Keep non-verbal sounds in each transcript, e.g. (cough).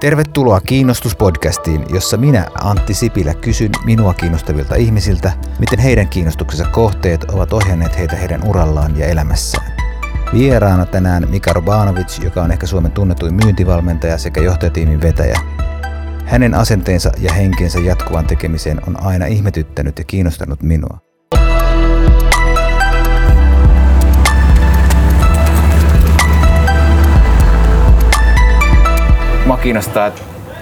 Tervetuloa Kiinnostuspodcastiin, jossa minä, Antti Sipilä, kysyn minua kiinnostavilta ihmisiltä, miten heidän kiinnostuksensa kohteet ovat ohjanneet heitä heidän urallaan ja elämässään. Vieraana tänään Mika Robanovic, joka on ehkä Suomen tunnetuin myyntivalmentaja sekä johtajatiimin vetäjä. Hänen asenteensa ja henkensä jatkuvan tekemiseen on aina ihmetyttänyt ja kiinnostanut minua. Mua kiinnostaa, että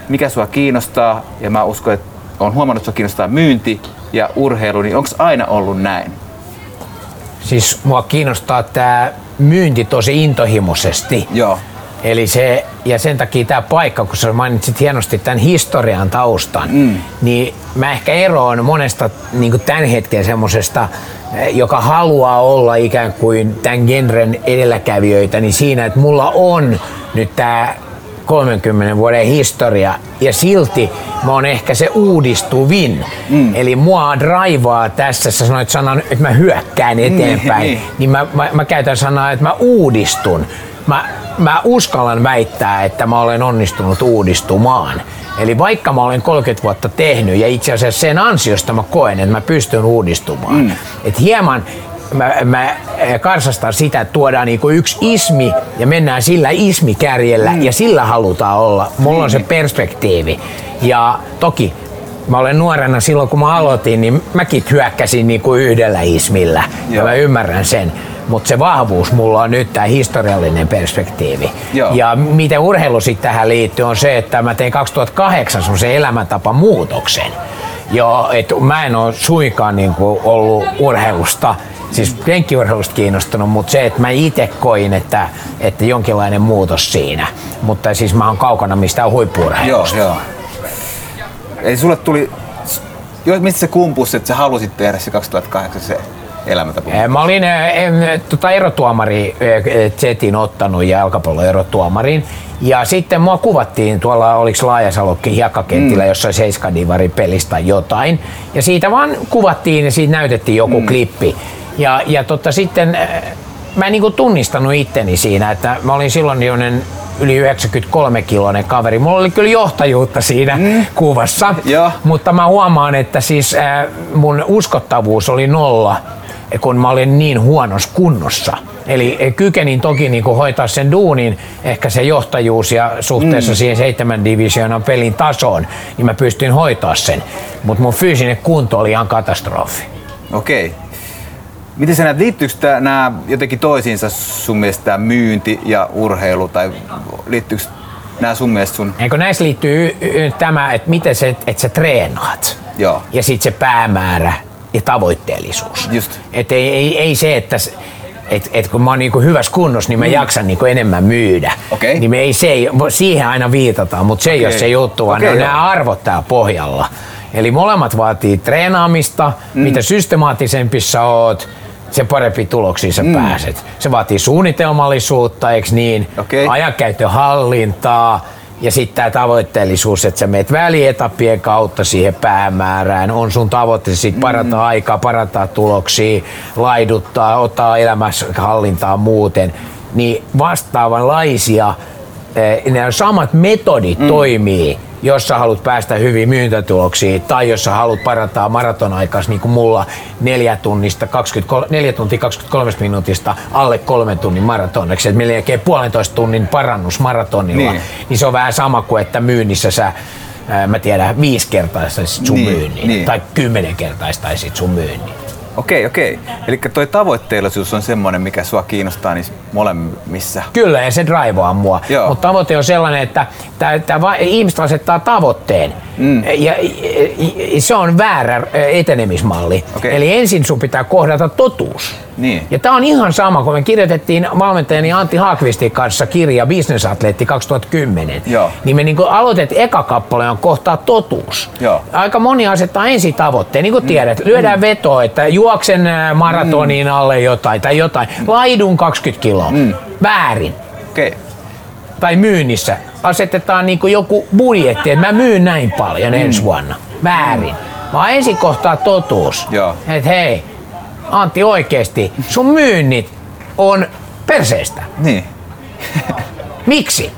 mikä sua kiinnostaa ja mä uskon, että on huomannut, että sua kiinnostaa myynti ja urheilu, niin onko aina ollut näin? Siis mua kiinnostaa tämä myynti tosi intohimoisesti. Joo. Eli se, ja sen takia tämä paikka, kun sä mainitsit hienosti tämän historian taustan, Mm. niin mä ehkä eroon monesta niin tämän hetken semmoisesta, joka haluaa olla ikään kuin tämän genren edelläkävijöitä, niin siinä, että mulla on nyt tämä 30 vuoden historia ja silti mä oon ehkä se uudistuvin. Mm. Eli mua draivaa tässä, sä sanoit sanan, että mä hyökkään eteenpäin, niin. niin mä, mä, mä käytän sanaa, että mä uudistun. Mä, mä uskallan väittää, että mä olen onnistunut uudistumaan. Eli vaikka mä olen 30 vuotta tehnyt ja itse asiassa sen ansiosta mä koen, että mä pystyn uudistumaan. Mm. Et hieman mä, mä karsastan sitä, että tuodaan niinku yksi ismi ja mennään sillä ismikärjellä mm. ja sillä halutaan olla. Mulla on se perspektiivi. Ja toki mä olen nuorena silloin kun mä aloitin, niin mäkin hyökkäsin niinku yhdellä ismillä. Ja Joo. mä ymmärrän sen. Mutta se vahvuus mulla on nyt tämä historiallinen perspektiivi. Joo. Ja miten urheilu sitten tähän liittyy on se, että mä tein 2008 semmoisen elämäntapa muutoksen. Joo, et mä en ole suinkaan niinku ollut urheilusta, siis kenkkiurheilusta kiinnostunut, mutta se, että mä itse koin, että, että jonkinlainen muutos siinä. Mutta siis mä oon kaukana mistään Joo, huippuurheilusta. joo. Eli sulle tuli, jo, mistä se kumpus, että sä halusit tehdä se 2008 se elämäntapa? Mä olin em, tota erotuomari Zetin ottanut jalkapallon erotuomarin. Ja sitten mua kuvattiin tuolla, oliko Laajasalokki hiekkakentillä, mm. jossain Seiskadivari pelistä tai jotain. Ja siitä vaan kuvattiin ja siitä näytettiin joku mm. klippi. Ja, ja tota, sitten eh, mä en niinku tunnistanut itteni siinä, että mä olin silloin jonen yli 93 kiloinen kaveri. Mulla oli kyllä johtajuutta siinä mm. kuvassa, Joo. mutta mä huomaan, että siis äh, mun uskottavuus oli nolla kun mä olin niin huonossa kunnossa. Eli eh, kykenin toki niin kuin hoitaa sen duunin, ehkä se johtajuus ja suhteessa mm. siihen seitsemän divisioonan pelin tasoon, niin mä pystyin hoitaa sen. Mutta mun fyysinen kunto oli ihan katastrofi. Okei. Miten sä näet, liittyykö nämä jotenkin toisiinsa sun mielestä myynti ja urheilu, tai liittyykö nämä sun mielestä sun... Eikö näissä liittyy y- y- tämä, että miten se, että sä treenaat Joo. ja sitten se päämäärä ja tavoitteellisuus. Just. Et ei, ei, ei se, että et, et kun mä oon niinku hyvässä kunnossa, niin mä mm. jaksan niinku enemmän myydä. Okei. Niin me ei, se ei, siihen aina viitataan, mutta se ei Okei. ole se juttu, vaan Okei, ne on nämä arvot täällä pohjalla. Eli molemmat vaatii treenaamista, mm. mitä systemaattisempi sä oot, se parempi tuloksiin sä mm. pääset. Se vaatii suunnitelmallisuutta, eikö niin? Okei. Ajankäytön hallintaa ja sitten tämä tavoitteellisuus, että sä meet välietappien kautta siihen päämäärään, on sun tavoite sit parantaa mm. aikaa, parantaa tuloksia, laiduttaa, ottaa elämässä hallintaa muuten, niin vastaavanlaisia eh, ne samat metodit mm. toimii, jos sä haluat päästä hyvin myyntätuloksiin tai jos sä haluat parantaa maratonaikas niin kuin mulla 4, tunnista 23, 4 tuntia 23 minuutista alle kolmen tunnin maratoniksi, että melkein puolentoista tunnin parannus maratonilla, Niin. niin. se on vähän sama kuin että myynnissä sä mä tiedän, viisi kertaistaisit sun Niin, niin, myynnin niin. tai kymmenen kertaistaisit sun myynnin. Okei, okei. Eli toi tavoitteellisuus on semmoinen, mikä sua kiinnostaa niissä molemmissa. Kyllä, ja se draivaa mua. Joo. Mutta tavoite on sellainen, että tää, tää va- ihmiset asettaa tavoitteen. Mm. Ja, ja, ja se on väärä ö, etenemismalli. Okei. Eli ensin sun pitää kohdata totuus. Niin. Ja tämä on ihan sama, kun me kirjoitettiin valmentajani Antti Haakvistin kanssa kirja Business Atleetti 2010. Joo. Niin me niinku aloitettiin eka kappale on kohtaa totuus. Joo. Aika moni asettaa ensin tavoitteen, niin kuin tiedät, lyödään vetoa, että juoksen ää, maratoniin alle jotain tai jotain. Laidun 20 kiloa. Väärin Okei. tai myynnissä asetetaan niin joku budjetti, että mä myyn näin paljon ensi vuonna. Väärin. Vaan ensin kohtaa totuus. Että hei, Antti oikeesti, sun myynnit on perseestä. Niin. Miksi?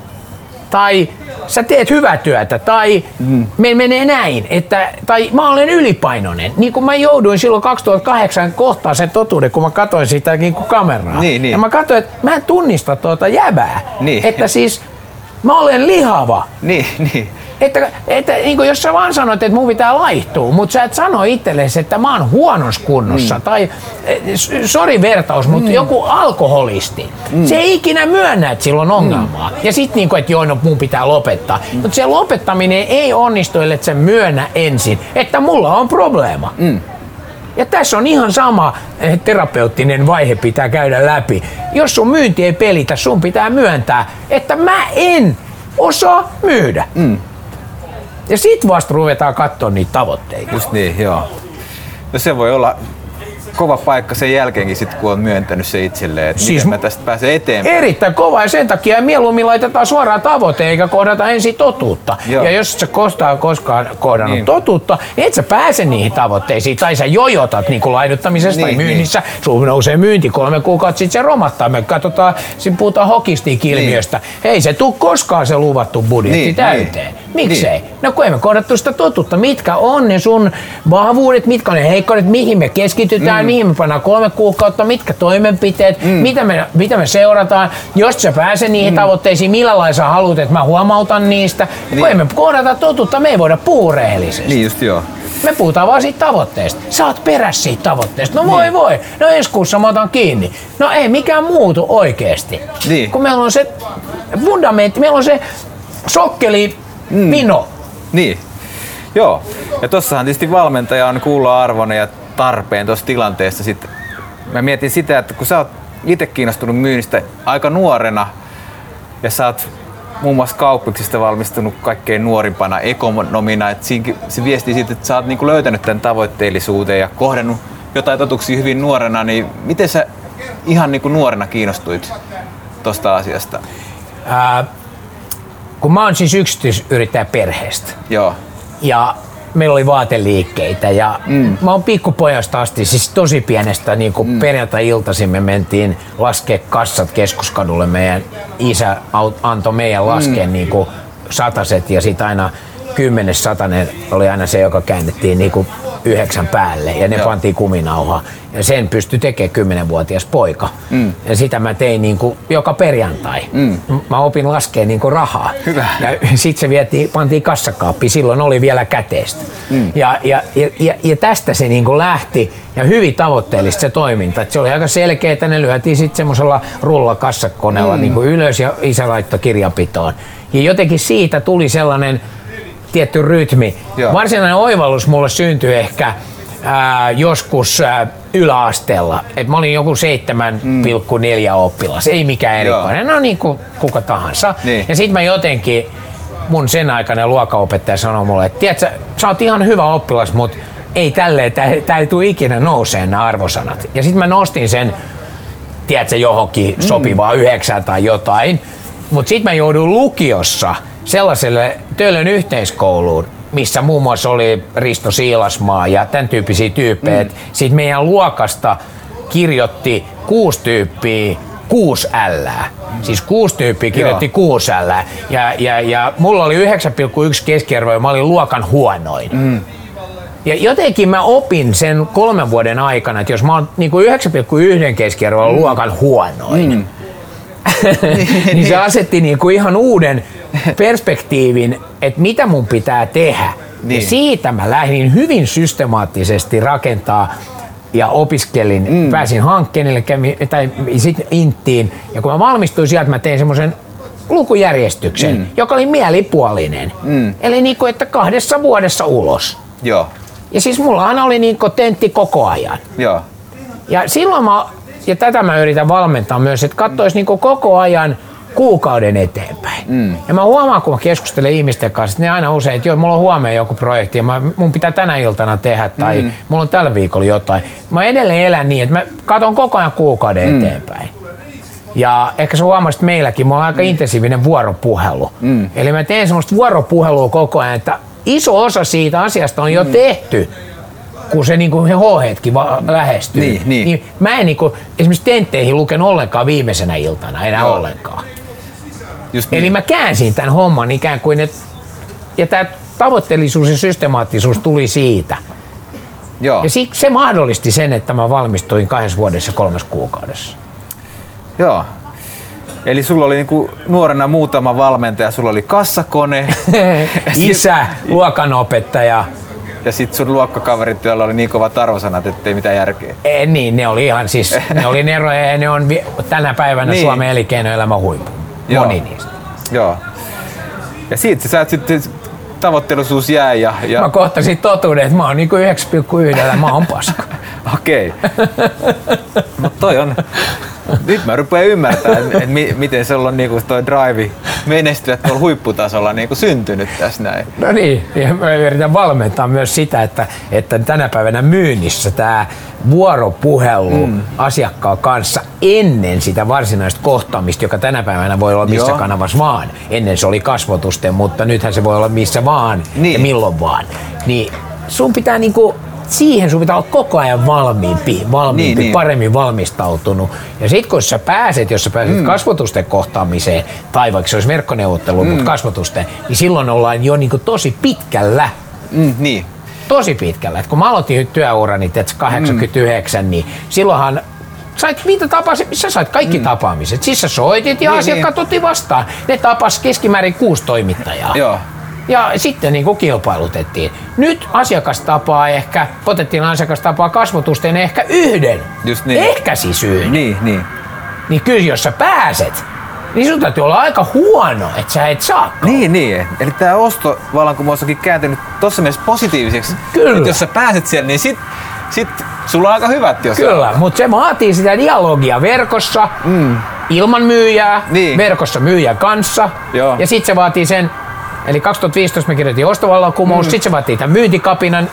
Tai sä teet hyvää työtä tai mm. me menee näin, että, tai mä olen ylipainoinen. Niin kuin mä jouduin silloin 2008 kohtaan sen totuuden, kun mä katsoin sitä niin kuin kameraa. Niin, niin. Ja mä katsoin, että mä en tunnista tuota jäbää. Niin. Että siis mä olen lihava. Niin, niin. Että, että niin kuin jos sä vaan sanot, että mun pitää laihtua, mutta sä et sano itsellesi, että mä oon huonossa kunnossa. Mm. Tai, eh, sori vertaus, mutta mm. joku alkoholisti. Mm. Se ei ikinä myönnä, että sillä on ongelmaa. Mm. Ja sit niin kuin, että joo, no mun pitää lopettaa. Mm. Mutta se lopettaminen ei onnistu, ellei se myönnä ensin, että mulla on probleema. Mm. Ja tässä on ihan sama eh, terapeuttinen vaihe pitää käydä läpi. Jos sun myynti ei pelitä, sun pitää myöntää, että mä en osaa myydä. Mm. Ja sit vasta ruvetaan katsoa niitä tavoitteita. Just niin, joo. No se voi olla kova paikka sen jälkeenkin, sit, kun on myöntänyt se itselleen, että siis miten mä tästä pääsen eteenpäin. Erittäin kova ja sen takia mieluummin laitetaan suoraan tavoite eikä kohdata ensin totuutta. Joo. Ja jos sä kostaa koskaan kohdannut niin. totuutta, niin et sä pääse niihin tavoitteisiin. Tai sä jojotat niin kuin niin, tai myynnissä. Niin. Sun nousee myynti kolme kuukautta, sitten se romahtaa. Me katsotaan, siinä puhutaan hokistiikilmiöstä. Niin. Ei se tuu koskaan se luvattu budjetti niin, täyteen. Niin. Miksei? Niin. No kun emme kohdattu sitä totuutta. Mitkä on ne sun vahvuudet, mitkä on ne heikkoudet, mihin me keskitytään, mihin me pannaan kolme kuukautta, mitkä toimenpiteet, mm. mitä, me, mitä me seurataan. Jos sä pääse niihin mm. tavoitteisiin, millä lailla sä haluat, että mä huomautan niistä. Niin. Kun emme kohdata totuutta, me ei voida puhua rehellisesti. Niin just joo. Me puhutaan vaan siitä tavoitteesta. Sä oot perässä siitä tavoitteesta. No voi niin. voi. No ensi kuussa mä otan kiinni. No ei mikään muutu oikeesti. Niin. Kun meillä on se fundamentti, meillä on se sokkeli mm. Pino. Niin. Joo. Ja tossahan tietysti valmentaja on kuulla arvoinen ja tarpeen tuossa tilanteessa. Sitten mä mietin sitä, että kun sä oot itse kiinnostunut myynnistä aika nuorena ja sä oot muun muassa kauppiksista valmistunut kaikkein nuorimpana ekonomina, että se viesti siitä, että sä oot niinku löytänyt tämän tavoitteellisuuden ja kohdannut jotain totuksia hyvin nuorena, niin miten sä ihan niinku nuorena kiinnostuit tuosta asiasta? Ää, kun mä oon siis yksityisyrittäjä perheestä. Joo. Ja meillä oli vaateliikkeitä ja mm. mä oon pikkupojasta asti, siis tosi pienestä niin kuin mm. perjantai-iltaisin me mentiin laskea kassat keskuskadulle. Meidän isä antoi meidän laskea mm. niin kuin sataset ja sitten aina kymmenes satanen oli aina se, joka käännettiin niin kuin yhdeksän päälle ja ne Joo. pantiin kuminauha. Ja sen pystyi tekemään kymmenenvuotias poika. Mm. Ja sitä mä tein niin kuin joka perjantai. Mm. Mä opin laskea niin kuin rahaa. Hyvä. Ja sitten se vietiin, pantiin kassakaappi, silloin oli vielä käteistä. Mm. Ja, ja, ja, ja, ja, tästä se niin kuin lähti ja hyvin tavoitteellista se toiminta. Et se oli aika selkeä, että ne lyötiin sitten semmoisella rullakassakoneella mm. niin kuin ylös ja isä laittoi kirjanpitoon. Ja jotenkin siitä tuli sellainen tietty rytmi. Joo. Varsinainen oivallus mulle syntyi ehkä ää, joskus ää, yläasteella. Et mä olin joku 7,4 mm. oppilas, ei mikään erikoinen, no niin kuin kuka tahansa. Niin. Ja sitten mä jotenkin, mun sen aikainen luokanopettaja sanoi mulle, että tiedätkö, sä oot ihan hyvä oppilas, mutta ei tälleen, tää ei tule ikinä nouseen nämä arvosanat. Ja sitten mä nostin sen, tiedätkö, johonkin mm. sopivaa yhdeksän tai jotain. Mutta sitten mä joudun lukiossa – sellaiselle Töölön yhteiskouluun, missä muun muassa oli Risto Siilasmaa ja tämän tyyppisiä tyyppejä. Mm. Sitten meidän luokasta kirjoitti kuusi tyyppiä kuusi L. Siis kuusi tyyppiä kirjoitti Joo. kuusi L. Ja, ja, ja mulla oli 9,1 keskiarvo ja mä olin luokan huonoin. Mm. Ja jotenkin mä opin sen kolmen vuoden aikana, että jos mä oon niin 9,1 keskiarvoa mm. luokan huonoin, mm. (laughs) niin se asetti niin kuin ihan uuden perspektiivin, että mitä mun pitää tehdä. Niin. Ja siitä mä lähdin hyvin systemaattisesti rakentaa ja opiskelin, mm. pääsin hankkeen, kävin, tai sitten Inttiin. Ja kun mä valmistuin sieltä, mä tein semmoisen lukujärjestyksen, mm. joka oli mielipuolinen. Mm. Eli niin kuin, että kahdessa vuodessa ulos. Joo. Ja siis mulla aina oli niin kuin tentti koko ajan. Joo. Ja silloin mä, ja tätä mä yritän valmentaa myös, että katsoisi niin koko ajan kuukauden eteenpäin. Mm. Ja mä huomaan, kun mä keskustelen ihmisten kanssa, että ne aina usein, että joo, mulla on huomenna joku projekti ja mä, mun pitää tänä iltana tehdä tai mm. mulla on tällä viikolla jotain. Mä edelleen elän niin, että mä katson koko ajan kuukauden mm. eteenpäin. Ja ehkä sä huomasit, että meilläkin mulla on aika mm. intensiivinen vuoropuhelu. Mm. Eli mä teen semmoista vuoropuhelua koko ajan, että iso osa siitä asiasta on jo mm. tehty kun se niinku H-hetki va- lähestyy. Niin, niin. niin mä en niinku, esimerkiksi tentteihin luken ollenkaan viimeisenä iltana, enää Joo. ollenkaan. Just Eli niin. mä käänsin tämän homman ikään kuin, että ja tämä tavoitteellisuus ja systemaattisuus tuli siitä. Joo. Ja siksi se mahdollisti sen, että mä valmistuin kahdessa vuodessa kolmessa kuukaudessa. Joo. Eli sulla oli niinku nuorena muutama valmentaja, sulla oli kassakone (laughs) Isä, luokanopettaja, ja sitten sun luokkakaverit, joilla oli niin kovat arvosanat, ettei mitään järkeä. E, niin, ne oli ihan siis, ne oli neroja ja ne on tänä päivänä niin. Suomen elinkeinoelämän huippu. Joo. Moni niistä. Joo. Ja siitä sä sitten tavoitteellisuus jäi ja, ja Mä kohtasin totuuden, että mä oon niinku 9,1, mä oon paska. (laughs) okei. (laughs) Mutta toi on, nyt mä rupean ymmärtämään, että et mi, miten se on niinku toi drive menestyä tuolla huipputasolla niinku syntynyt tässä näin. No niin, ja mä yritän valmentaa myös sitä, että, että tänä päivänä myynnissä tämä vuoropuhelu mm. asiakkaan kanssa ennen sitä varsinaista kohtaamista, joka tänä päivänä voi olla missä Joo. kanavassa vaan. Ennen se oli kasvotusten, mutta nythän se voi olla missä vaan Niin. ja milloin vaan. Niin sun pitää niinku siihen sun pitää olla koko ajan valmiimpi, valmiimpi Niin, niin. paremmin valmistautunut. Ja sit kun sä pääset, jos sä pääset mm. kasvotusten kohtaamiseen, tai vaikka se olisi verkkoneuvottelu, mm. mutta kasvotusten, niin silloin ollaan jo niinku tosi pitkällä. Mm, niin. Tosi pitkällä. Et kun mä aloitin työurani, että 89, mm. niin silloinhan sait mitä tapasit, missä sait kaikki mm. tapaamiset. Siis sä soitit ja Niin, asiakkaat otti vastaan. Ne tapas keskimäärin kuusi toimittajaa. Joo. Ja sitten niin kuin kilpailutettiin. Nyt asiakas tapaa ehkä, otettiin asiakas tapaa kasvotusten ehkä yhden. Just niin. Ehkä siis yhden. Niin, niin. Niin kyllä jos sä pääset, niin sun täytyy olla aika huono, että sä et saa. Niin, niin. Eli tämä ostovallankumous onkin kääntynyt tuossa mielessä positiiviseksi. Kyllä. Että jos sä pääset siellä, niin sit, sit sulla on aika hyvät, jos Kyllä, mutta se vaatii sitä dialogia verkossa, mm. ilman myyjää, Niin. verkossa myyjän kanssa. Joo. Ja sitten se vaatii sen, eli 2015 me kirjoitin ostovallankumous, mm. sitten se vaatii tämän myyntikapinan,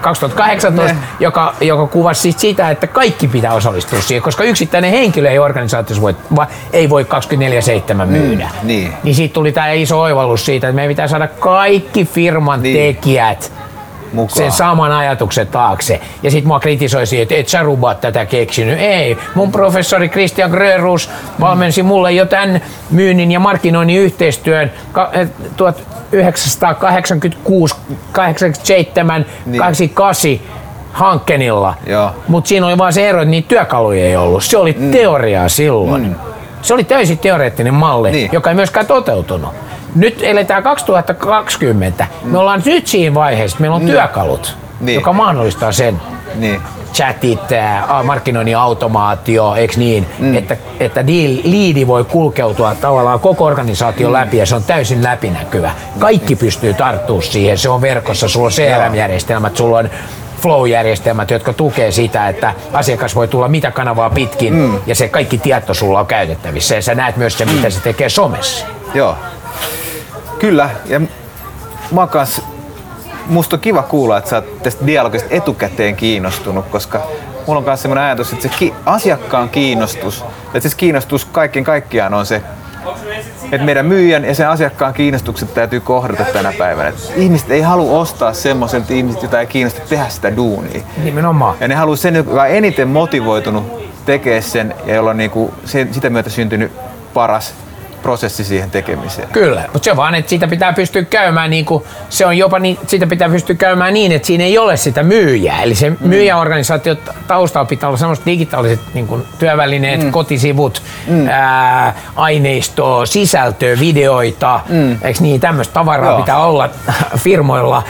2018, Ne. joka, joka kuvasi sit sitä, että kaikki pitää osallistua siihen, koska yksittäinen henkilö ei organisaatiossa voi, va, ei voi 24-7 myydä. niin. niin siitä tuli tämä iso oivallus siitä, että meidän pitää saada kaikki firman Niin. tekijät mukaan. sen saman ajatuksen taakse. Ja sit mua kritisoisi, että et sä rubaat tätä keksinyt. Ei, mun professori Christian Grönrus valmensi mulle jo tämän myynnin ja markkinoinnin yhteistyön ka- eh, 1986, 87, Niin. 88 Hankkenilla. Mutta siinä oli vaan se ero, että niitä työkaluja ei ollut. Se oli mm. teoriaa silloin. Mm. Se oli täysin teoreettinen malli, Niin. joka ei myöskään toteutunut. Nyt eletään 2020. Mm. Me ollaan nyt siinä vaiheessa, että meillä on työkalut, Niin. joka mahdollistaa sen. Niin. Chatit, markkinoinnin automaatio, eikö niin, mm. että, että deal, liidi voi kulkeutua tavallaan koko organisaation läpi ja se on täysin läpinäkyvä. Kaikki pystyy tarttumaan siihen, se on verkossa, sulla on CRM-järjestelmät, sulla on flow-järjestelmät, jotka tukee sitä, että asiakas voi tulla mitä kanavaa pitkin mm. ja se kaikki tieto sulla on käytettävissä ja sä näet myös sen, mitä se tekee somessa. Joo. Kyllä. Ja mä oon kans, musta on kiva kuulla, että sä oot tästä dialogista etukäteen kiinnostunut, koska mulla on myös sellainen ajatus, että se ki- asiakkaan kiinnostus, että siis kiinnostus kaiken kaikkiaan on se, että meidän myyjän ja sen asiakkaan kiinnostukset täytyy kohdata tänä päivänä. Et ihmiset ei halua ostaa semmoiselta ihmiset, jota ei kiinnosta tehdä sitä duunia. Nimenomaan. Ja ne haluaa sen, joka on eniten motivoitunut tekemään sen ja jolla on niinku sen, sitä myötä syntynyt paras prosessi siihen tekemiseen. Kyllä, mutta se vaan, että siitä pitää pystyä käymään niin kuin, se on jopa niin, siitä pitää pystyä käymään niin, että siinä ei ole sitä myyjää. Eli se mm. myyjäorganisaatio taustalla pitää olla semmoiset digitaaliset niin kuin työvälineet, mm. kotisivut, mm. ää, aineistoa, sisältöä, videoita, mm. eikö niin, tämmöistä tavaraa Joo. pitää olla firmoilla,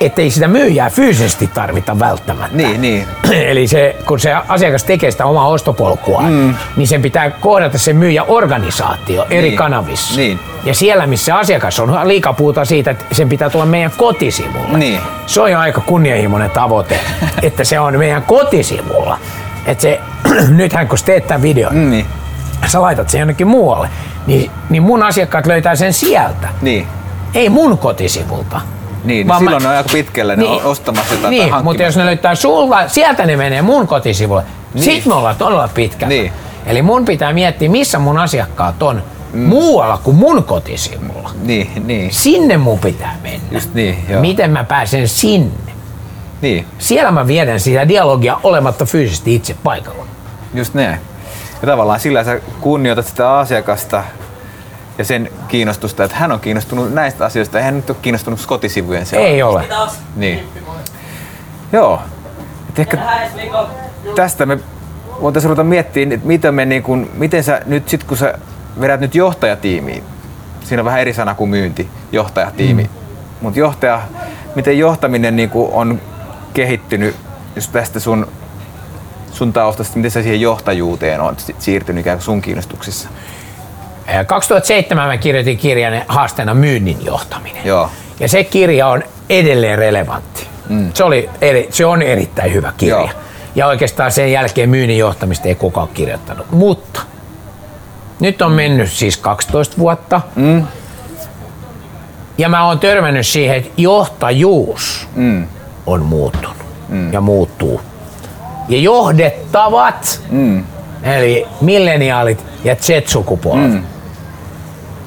ettei sitä myyjää fyysisesti tarvita välttämättä. Niin, niin. (clears throat) Eli se, kun se asiakas tekee sitä omaa ostopolkua, mm. niin sen pitää kohdata se myyjä organisaatio eri Niin. kanavissa. Niin. Ja siellä, missä asiakas on, liikaa puhutaan siitä, että sen pitää tulla meidän kotisivulle. Niin. Se on jo aika kunnianhimoinen tavoite, (laughs) että se on meidän kotisivulla. Että se, (clears throat) nythän kun teet tämän videon, Niin. sä laitat sen jonnekin muualle, niin, niin mun asiakkaat löytää sen sieltä. Niin. Ei mun kotisivulta. Niin, Vaan silloin mä- ne on aika pitkälle ne on ostamassa jotain tai niin, mutta jos ne löytää sulla, sieltä ne menee mun kotisivulle. Niin. Niin. Sit me ollaan todella pitkällä. Niin. Eli mun pitää miettiä, missä mun asiakkaat on mm. muualla kuin mun kotisivulla. Niin, niin. Sinne mun pitää mennä. Just niin, joo. Miten mä pääsen sinne? Niin, Siellä mä viedän sitä dialogia olematta fyysisesti itse paikalla. just näin. Ja tavallaan sillä sä kunnioitat sitä asiakasta ja sen kiinnostusta, että hän on kiinnostunut näistä asioista ja hän nyt on kiinnostunut kotisivujen Ei ole. Niin. Joo. Et ehkä tästä me voitaisiin ruveta miettimään, että miten, me niin kun, miten sä nyt sit kun sä vedät nyt johtajatiimiin, siinä on vähän eri sana kuin myynti, johtajatiimi, mm. mutta johtaja, miten johtaminen niin on kehittynyt just tästä sun, sun taustasta, miten sä siihen johtajuuteen on siirtynyt ikään kuin sun kiinnostuksissa? 2007 mä kirjoitin kirjan haasteena myynnin johtaminen. Joo. Ja se kirja on edelleen relevantti. Mm. Se, oli eri, se on erittäin hyvä kirja. Joo. Ja oikeastaan sen jälkeen myynnin johtamista ei kukaan kirjoittanut. Mutta nyt on mennyt siis 12 vuotta. Mm. Ja mä oon törmännyt siihen, että johtajuus mm. on muuttunut mm. ja muuttuu. Ja johdettavat, mm. eli milleniaalit ja Z-sukupolvet, mm.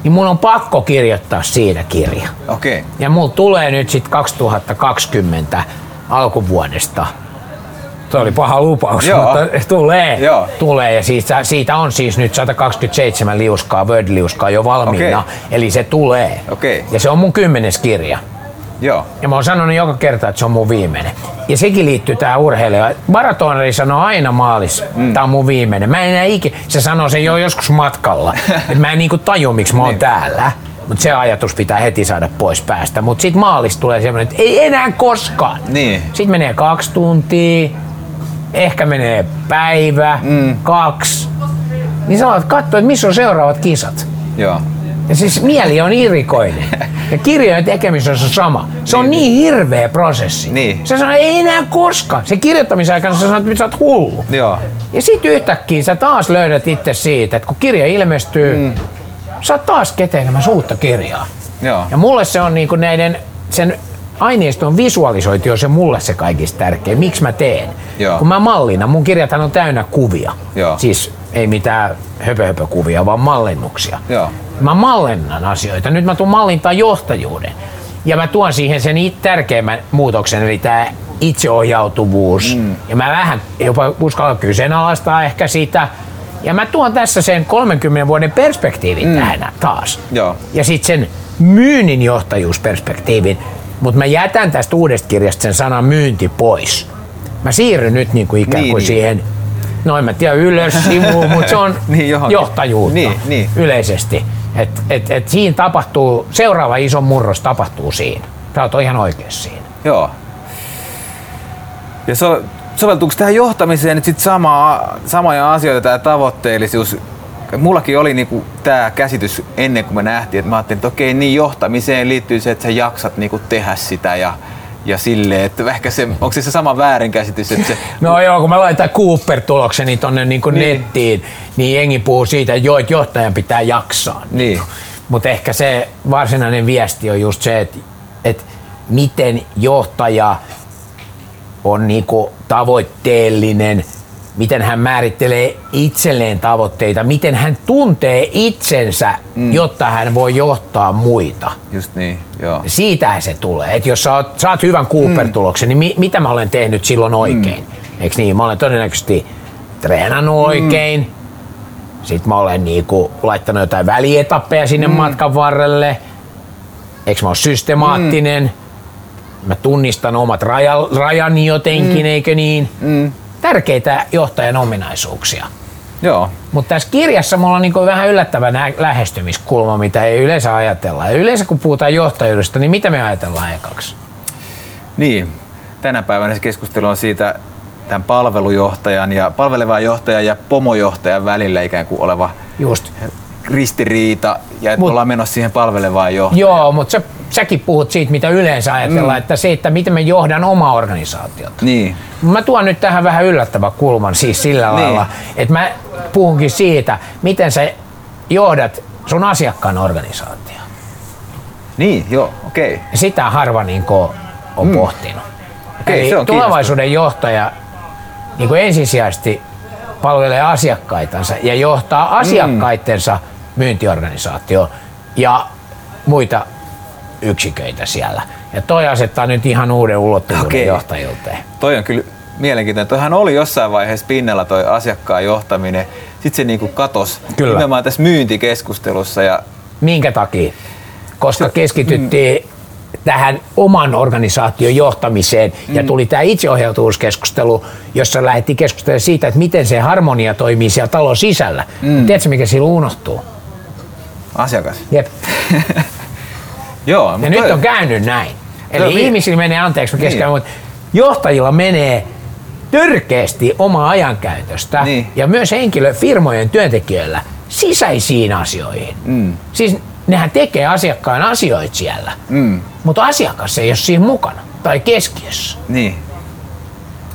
Niin mun on pakko kirjoittaa siitä kirja. Okay. Ja mulla tulee nyt sitten 2020 alkuvuodesta se oli paha lupaus, Joo. mutta tulee. Joo. tulee. Ja siitä, siitä on siis nyt 127 liuskaa, Word-liuskaa jo valmiina. Okay. Eli se tulee. Okay. Ja se on mun kymmenes kirja. Joo. Ja mä oon sanonut joka kerta, että se on mun viimeinen. Ja sekin liittyy tähän urheilijoon. Maratonari sanoo aina maalis, mm. tää on mun viimeinen. Mä en enää ikinä, se sanoo sen jo joskus matkalla. (laughs) että mä en niinku taju, miksi mä oon niin. täällä. Mutta se ajatus pitää heti saada pois päästä. Mutta sit maalista tulee semmoinen, että ei enää koskaan. Niin. Sitten menee kaksi tuntia, ehkä menee päivä, mm. kaksi. Niin sä alat katsoa, että missä on seuraavat kisat. Joo. Ja siis mieli on irrikoinen. Ja kirjojen tekemisessä on sama. Se on niin, niin hirveä prosessi. Niin. Se sanoo, ei enää koskaan. Se kirjoittamisen aikana sä sanot, että sä oot hullu. Joo. Ja sit yhtäkkiä sä taas löydät itse siitä, että kun kirja ilmestyy, mm. sä oot taas ketenemässä uutta kirjaa. Joo. Ja mulle se on niinku näiden sen aineiston visualisointi on se mulle se kaikista tärkein. Miksi mä teen? Joo. Kun mä mallina, mun kirjathan on täynnä kuvia. Joo. Siis ei mitään höpö-höpö-kuvia, vaan mallinnuksia. Joo. Mä mallennan asioita. Nyt mä tuun mallintaa johtajuuden. Ja mä tuon siihen sen tärkeimmän muutoksen, eli tämä itseohjautuvuus. Mm. Ja mä vähän jopa uskallan kyseenalaistaa ehkä sitä. Ja mä tuon tässä sen 30 vuoden perspektiivin mm. tähän taas. Joo. Ja sitten sen myynnin johtajuusperspektiivin. Mutta mä jätän tästä uudesta kirjasta sen sanan myynti pois. Mä siirryn nyt niin kuin ikään kuin niin, siihen, no en mä tiedä ylös sivuun, (laughs) mutta se on niin, johtajuutta niin, niin. yleisesti. Et, et, et siinä tapahtuu, seuraava iso murros tapahtuu siinä. Sä oot ihan oikeassa siinä. Joo. Ja so, soveltuuko tähän johtamiseen nyt sit sama, samoja asioita, tämä tavoitteellisuus, mullakin oli niinku tämä käsitys ennen kuin me nähtiin, että mä ajattelin, että okei, niin johtamiseen liittyy se, että sä jaksat niinku tehdä sitä ja ja silleen, että ehkä se, onko se se sama väärinkäsitys? Että se... No joo, kun mä laitan Cooper-tulokseni tonne niin niin. nettiin, niin jengi puhuu siitä, että joo, että johtajan pitää jaksaa. Niin. Mutta ehkä se varsinainen viesti on just se, että, että miten johtaja on niinku tavoitteellinen, miten hän määrittelee itselleen tavoitteita, miten hän tuntee itsensä, mm. jotta hän voi johtaa muita. Just niin, joo. Siitähän se tulee. Että jos sä oot, saat hyvän Cooper-tuloksen, niin mi, mitä mä olen tehnyt silloin oikein? Mm. Eikö niin? Mä olen todennäköisesti treenannut mm. oikein. Sitten mä olen niinku laittanut jotain välietappeja sinne mm. matkan varrelle. Eikö mä ole systemaattinen? Mm. Mä tunnistan omat raja, rajani jotenkin, mm. eikö niin? Mm tärkeitä johtajan ominaisuuksia. Joo. Mutta tässä kirjassa mulla on niin vähän yllättävä lähestymiskulma, mitä ei yleensä ajatella. Ja yleensä kun puhutaan johtajuudesta, niin mitä me ajatellaan ekaksi? Niin, tänä päivänä se keskustelu on siitä tämän palvelujohtajan ja palvelevan johtajan ja pomojohtajan välillä ikään kuin oleva Just. ristiriita ja että Mut, ollaan menossa siihen palvelevaan johtajaan. Joo, mutta sä, säkin puhut siitä, mitä yleensä ajatellaan, mm. että se, että miten me johdan omaa organisaatiota. Niin. Mä tuon nyt tähän vähän yllättävä kulman siis sillä niin. lailla, että mä puhunkin siitä, miten sä johdat sun asiakkaan organisaatio. Niin, joo, okei. Okay. Sitä harva niin on mm. pohtinut. Okay, Eli se on tulevaisuuden johtaja niin kuin ensisijaisesti palvelee asiakkaitansa ja johtaa mm. asiakkaitensa mm. myyntiorganisaatio ja muita yksiköitä siellä. Ja toi asettaa nyt ihan uuden ulottuvuuden okay. johtajuuteen. Toi on kyllä mielenkiintoinen. Toihan oli jossain vaiheessa pinnalla toi asiakkaan johtaminen. Sitten se niinku katos kyllä. nimenomaan tässä myyntikeskustelussa ja Minkä takia? Koska keskityttiin tähän oman organisaation johtamiseen ja tuli tämä itseohjautuvuuskeskustelu, jossa lähdettiin keskustelemaan siitä, että miten se harmonia toimii siellä talon sisällä. Mm. Tiedätkö, mikä silloin unohtuu? Asiakas. Jep. (laughs) Joo, Ja mutta nyt toi- on käynyt näin. Eli Joo, niin. ihmisillä menee, anteeksi mä keskellä, Niin. mutta johtajilla menee törkeästi omaa ajankäytöstä Niin. ja myös henkilö, firmojen työntekijöillä sisäisiin asioihin. Mm. Siis nehän tekee asiakkaan asioita siellä, Mm. mutta asiakas ei ole siinä mukana tai keskiössä. Niin.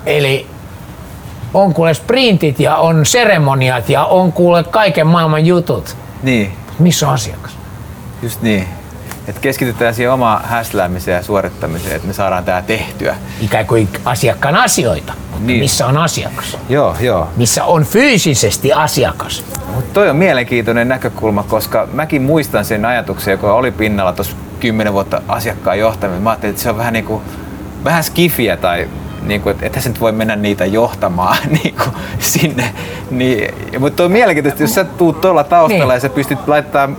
Eli on kuule sprintit ja on seremoniat ja on kuule kaiken maailman jutut. Niin. Missä on asiakas? Just niin. Että keskitytään siihen omaan häsläämiseen ja suorittamiseen, että me saadaan tää tehtyä. Ikään kuin asiakkaan asioita. Mutta Niin. missä on asiakas? Joo, joo. Missä on fyysisesti asiakas? Mutta toi on mielenkiintoinen näkökulma, koska mäkin muistan sen ajatuksen, joka oli pinnalla tuossa kymmenen vuotta asiakkaan johtaminen. Mä ajattelin, että se on vähän niinku, vähän skifiä tai niinku, että ethän sä nyt voi mennä niitä johtamaan (laughs) niinku, sinne. Niin, mutta on mielenkiintoista, jos sä tuut tuolla taustalla Niin. ja sä pystyt laittamaan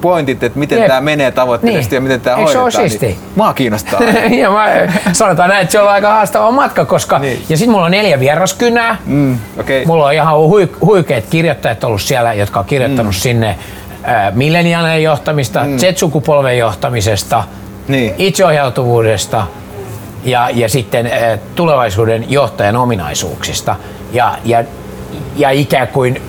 pointit, että miten Jep. tämä menee tavoitteellisesti Niin. ja miten tämä Eikö se ole hoidetaan. Niin, mua kiinnostaa. (laughs) ja mä, sanotaan näin, että se on aika haastava matka, koska... Niin. Ja sitten mulla on neljä vieraskynää. mm, okay. Mulla on ihan hui, huikeat kirjoittajat ollut siellä, jotka on kirjoittanut mm. sinne äh, milleniaalien johtamista, mm. Z-sukupolven johtamisesta, Niin. itseohjautuvuudesta ja, ja sitten äh, tulevaisuuden johtajan ominaisuuksista. Ja, ja, ja ikään kuin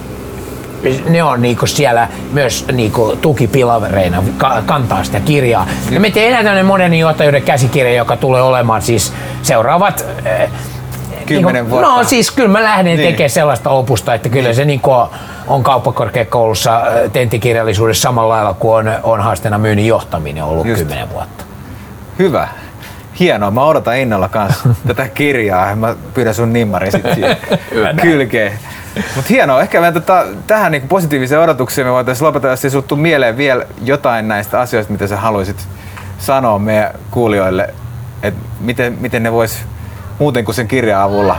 ne on niinku siellä myös niinku tukipilavereina, ka- kantaa sitä kirjaa. Ja me tehdään tämmöinen modernin johtajuuden käsikirja, joka tulee olemaan siis seuraavat Kymmenen niinku- vuotta. No siis kyllä mä lähden Niin. niin. tekemään sellaista opusta, että kyllä se niinku on, on kauppakorkeakoulussa äh, tenttikirjallisuudessa samalla lailla kuin on, on haasteena myynnin johtaminen ollut Just. kymmenen vuotta. Hyvä. Hienoa. Mä odotan innolla kanssa (laughs) tätä kirjaa. Mä pyydän sun nimmari sitten (laughs) kylkeen. Mutta hienoa. Ehkä me tota, tähän niinku positiiviseen odotukseen me voitaisiin lopetella, jos ei mieleen vielä jotain näistä asioista, mitä sä haluaisit sanoa meidän kuulijoille, että miten, miten ne vois muuten kuin sen kirjan avulla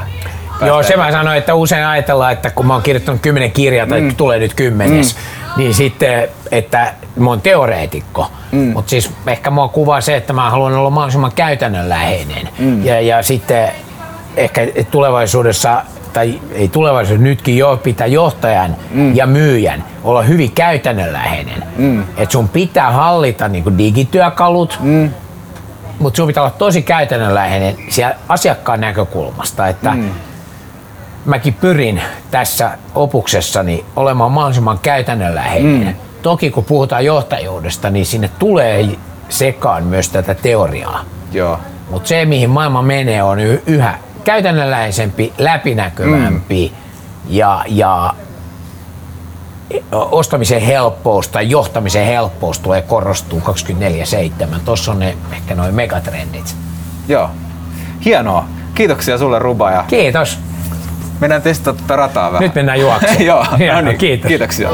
Joo, se mä sanoin, että usein ajatellaan, että kun mä oon kirjoittanut kymmenen kirjaa tai mm. tulee nyt kymmenes, mm. niin sitten, että mä oon teoreetikko. Mm. Mutta siis ehkä mua kuvaa se, että mä haluan olla mahdollisimman käytännönläheinen. Mm. Ja, ja sitten ehkä tulevaisuudessa tai ei tulevaisuudessa, nytkin jo pitää johtajan mm. ja myyjän olla hyvin käytännönläheinen. Mm. Että sun pitää hallita niinku digityökalut, mm. mutta sun pitää olla tosi käytännönläheinen siellä asiakkaan näkökulmasta, että mm. mäkin pyrin tässä opuksessani olemaan mahdollisimman käytännönläheinen. Mm. Toki kun puhutaan johtajuudesta, niin sinne tulee sekaan myös tätä teoriaa. Mutta se, mihin maailma menee, on yhä käytännönläheisempi, läpinäkyvämpi mm. ja, ja ostamisen helppous tai johtamisen helppous tulee korostuu 24-7. Tuossa on ne, ehkä noin megatrendit. Joo. Hienoa. Kiitoksia sulle Ruba ja Kiitos. mennään testata tätä rataa vähän. Nyt mennään juoksemaan. (laughs) Joo, Hienoa, no niin, kiitos. Kiitoksia.